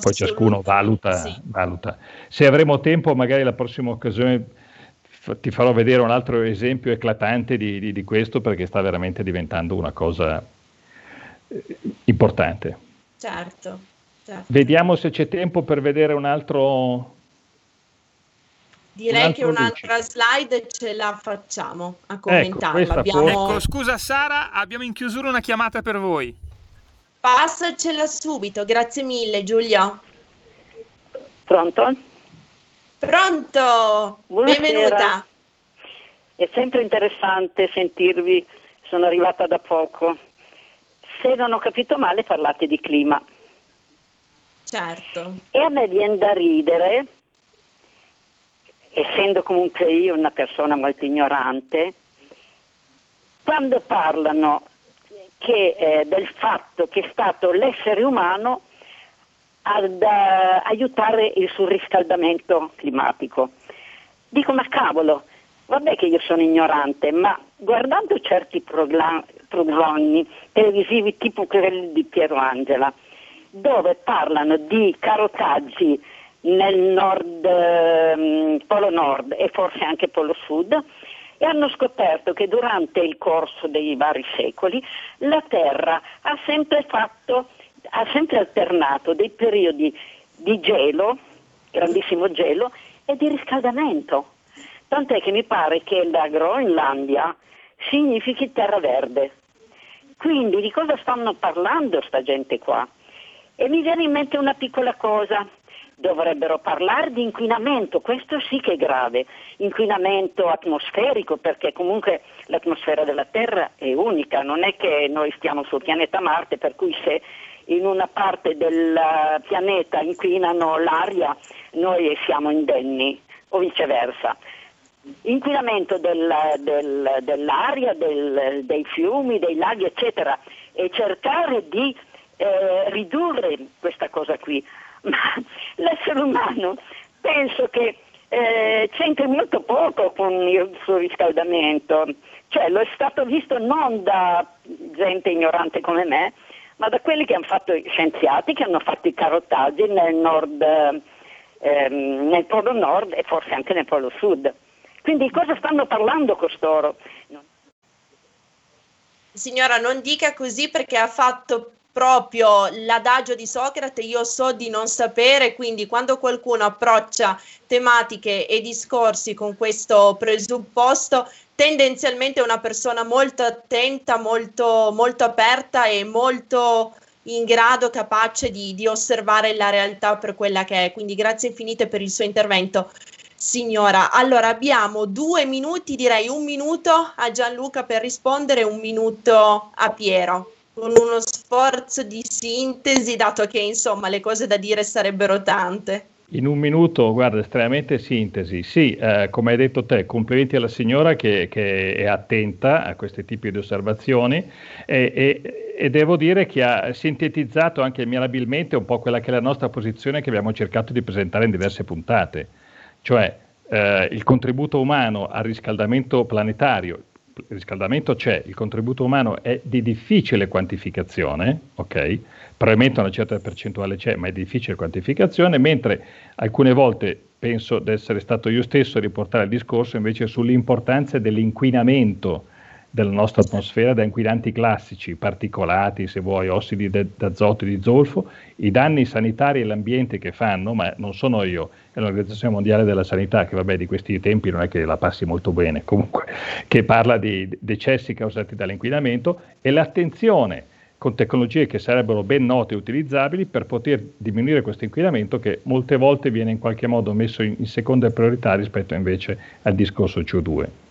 poi ciascuno valuta, sì. valuta, Se avremo tempo, magari la prossima occasione ti farò vedere un altro esempio eclatante di, di, di questo perché sta veramente diventando una cosa eh, importante. Certo, certo. Vediamo se c'è tempo per vedere un altro Direi un che un'altra luce. slide ce la facciamo a commentarla. Ecco, abbiamo... ecco, scusa Sara, abbiamo in chiusura una chiamata per voi. Passacela subito, grazie mille Giulio. Pronto? Pronto, Buonasera. benvenuta. È sempre interessante sentirvi, sono arrivata da poco. Se non ho capito male parlate di clima. Certo. E a me viene da ridere essendo comunque io una persona molto ignorante, quando parlano che, eh, del fatto che è stato l'essere umano ad uh, aiutare il surriscaldamento climatico. Dico, ma cavolo, vabbè che io sono ignorante, ma guardando certi programmi televisivi tipo quelli di Piero Angela, dove parlano di carotaggi nel nord, eh, polo nord e forse anche polo sud, e hanno scoperto che durante il corso dei vari secoli la Terra ha sempre fatto ha sempre alternato dei periodi di gelo, grandissimo gelo, e di riscaldamento. Tant'è che mi pare che la Groenlandia significhi terra verde. Quindi di cosa stanno parlando sta gente qua? E mi viene in mente una piccola cosa. Dovrebbero parlare di inquinamento, questo sì che è grave, inquinamento atmosferico perché comunque l'atmosfera della Terra è unica, non è che noi stiamo sul pianeta Marte per cui se in una parte del pianeta inquinano l'aria, noi siamo indenni o viceversa. Inquinamento del, del, dell'aria, del, dei fiumi, dei laghi, eccetera, e cercare di eh, ridurre questa cosa qui. Ma l'essere umano penso che eh, c'entri molto poco con il suo riscaldamento, cioè lo è stato visto non da gente ignorante come me, ma da quelli che hanno fatto gli scienziati, che hanno fatto i carotaggi nel, nord, ehm, nel polo nord e forse anche nel polo sud. Quindi cosa stanno parlando costoro? Signora, non dica così perché ha fatto proprio l'adagio di Socrate, io so di non sapere, quindi quando qualcuno approccia tematiche e discorsi con questo presupposto, tendenzialmente è una persona molto attenta, molto, molto aperta e molto in grado, capace di, di osservare la realtà per quella che è. Quindi grazie infinite per il suo intervento signora. Allora abbiamo due minuti, direi un minuto a Gianluca per rispondere, un minuto a Piero con uno sforzo di sintesi, dato che insomma le cose da dire sarebbero tante. In un minuto, guarda, estremamente sintesi. Sì, eh, come hai detto te, complimenti alla signora che, che, è attenta a questi tipi di osservazioni e, e, e, devo dire che ha sintetizzato anche mirabilmente un po' quella che è la nostra posizione che abbiamo cercato di presentare in diverse puntate, cioè eh, il contributo umano al riscaldamento planetario, il riscaldamento c'è, il contributo umano è di difficile quantificazione, ok? Probabilmente una certa percentuale c'è, ma è di difficile quantificazione, mentre alcune volte penso di essere stato io stesso a riportare il discorso invece sull'importanza dell'inquinamento della nostra atmosfera da inquinanti classici, particolati, se vuoi, ossidi d'azoto e di zolfo, i danni sanitari all'ambiente che fanno, ma non sono io, è l'Organizzazione Mondiale della Sanità, che vabbè di questi tempi non è che la passi molto bene, comunque, che parla di decessi causati dall'inquinamento e l'attenzione con tecnologie che sarebbero ben note e utilizzabili per poter diminuire questo inquinamento che molte volte viene in qualche modo messo in seconda priorità rispetto invece al discorso CO2.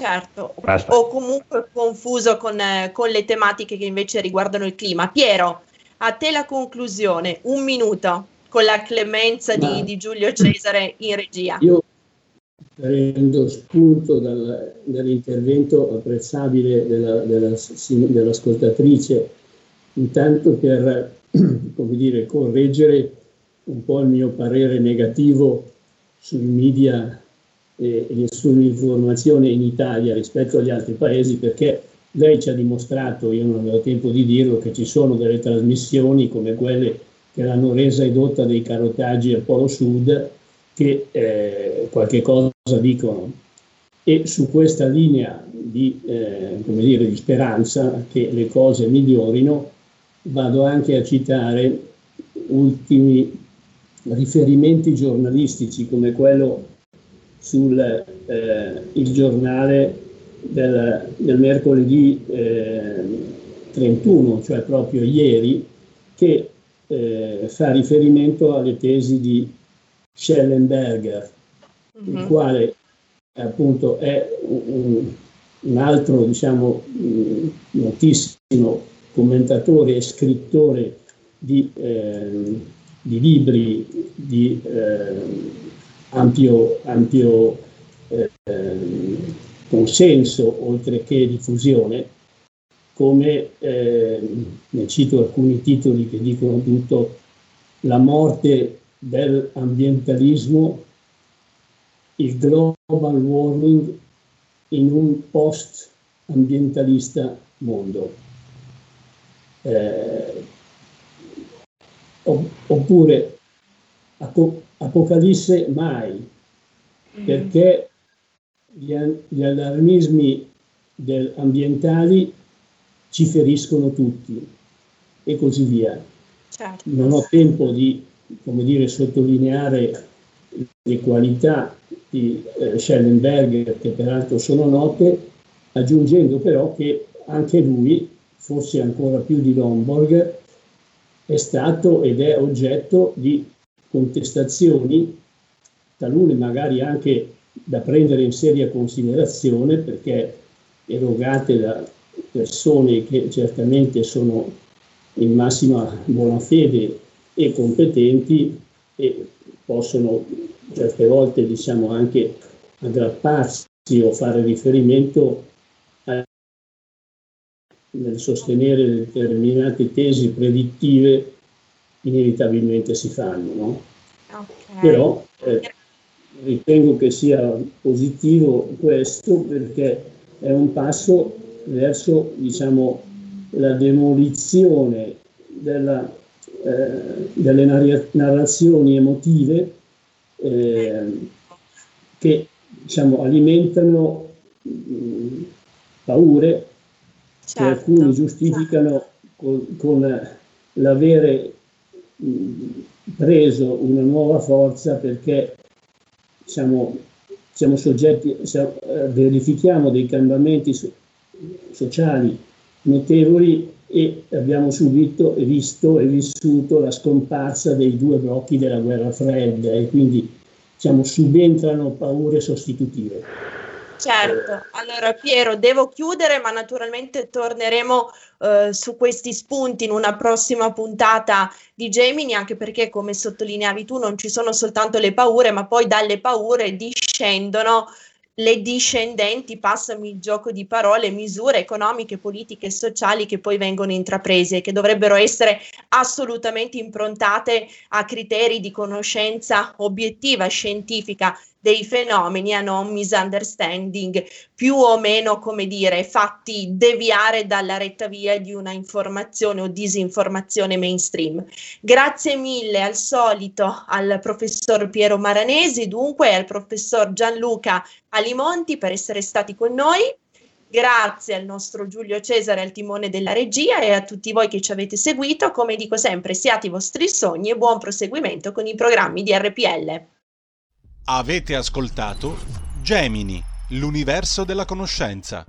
Certo, Basta. o comunque confuso con, eh, con, le tematiche che invece riguardano il clima. Piero, a te la conclusione, un minuto con la clemenza di, di, Giulio Cesare in regia. Io prendo spunto dal, dall'intervento apprezzabile della, della, dell'ascoltatrice, intanto per come dire, correggere un po' il mio parere negativo sui media e, e sull'informazione in Italia rispetto agli altri paesi perché lei ci ha dimostrato, io non avevo tempo di dirlo, che ci sono delle trasmissioni come quelle che l'hanno resa edotta dei carotaggi al Polo Sud che eh, qualche cosa dicono. E su questa linea di, eh, dire, di speranza che le cose migliorino, vado anche a citare ultimi riferimenti giornalistici come quello sul eh, giornale del, del mercoledì eh, 31, cioè proprio ieri, che eh, fa riferimento alle tesi di Schellenberger, mm-hmm. il mhm. quale appunto è un, un altro, diciamo, notissimo commentatore e scrittore di, eh, di libri di eh, ampio, ampio eh, consenso oltre che diffusione come, eh, ne cito alcuni titoli che dicono tutto, la morte dell'ambientalismo, il global warming in un post-ambientalista mondo. Eh, oppure Apocalisse mai, mm. perché gli, gli allarmismi del, ambientali ci feriscono tutti e così via. Certo. Non ho tempo di come dire, sottolineare le qualità di eh, Schellenberger, che peraltro sono note, aggiungendo però che anche lui, forse ancora più di Lomborg, è stato ed è oggetto di contestazioni, talune magari anche da prendere in seria considerazione perché erogate da persone che certamente sono in massima buona fede e competenti e possono certe volte diciamo anche aggrapparsi o fare riferimento a, nel sostenere determinate tesi predittive inevitabilmente si fanno. No? Okay. Però eh, ritengo che sia positivo questo perché è un passo verso diciamo, la demolizione della, eh, delle narrazioni emotive eh, che diciamo, alimentano mh, paure certo, che alcuni giustificano certo. con, con l'avere preso una nuova forza perché siamo, siamo soggetti, siamo, eh, verifichiamo dei cambiamenti so, sociali notevoli e abbiamo subito e visto e vissuto la scomparsa dei due blocchi della guerra fredda e quindi diciamo, subentrano paure sostitutive. Certo, allora Piero, devo chiudere, ma naturalmente torneremo eh, su questi spunti in una prossima puntata di Gemini, anche perché, come sottolineavi tu, non ci sono soltanto le paure, ma poi dalle paure discendono le discendenti, passami il gioco di parole, misure economiche, politiche e sociali che poi vengono intraprese e che dovrebbero essere assolutamente improntate a criteri di conoscenza obiettiva, scientifica dei fenomeni a non misunderstanding, più o meno, come dire, fatti deviare dalla retta via di una informazione o disinformazione mainstream. Grazie mille al solito al professor Piero Maranesi, dunque al professor Gianluca Alimonti per essere stati con noi. Grazie al nostro Giulio Cesare al timone della regia e a tutti voi che ci avete seguito. Come dico sempre, siate i vostri sogni e buon proseguimento con i programmi di RPL. Avete ascoltato Gemini, l'universo della conoscenza.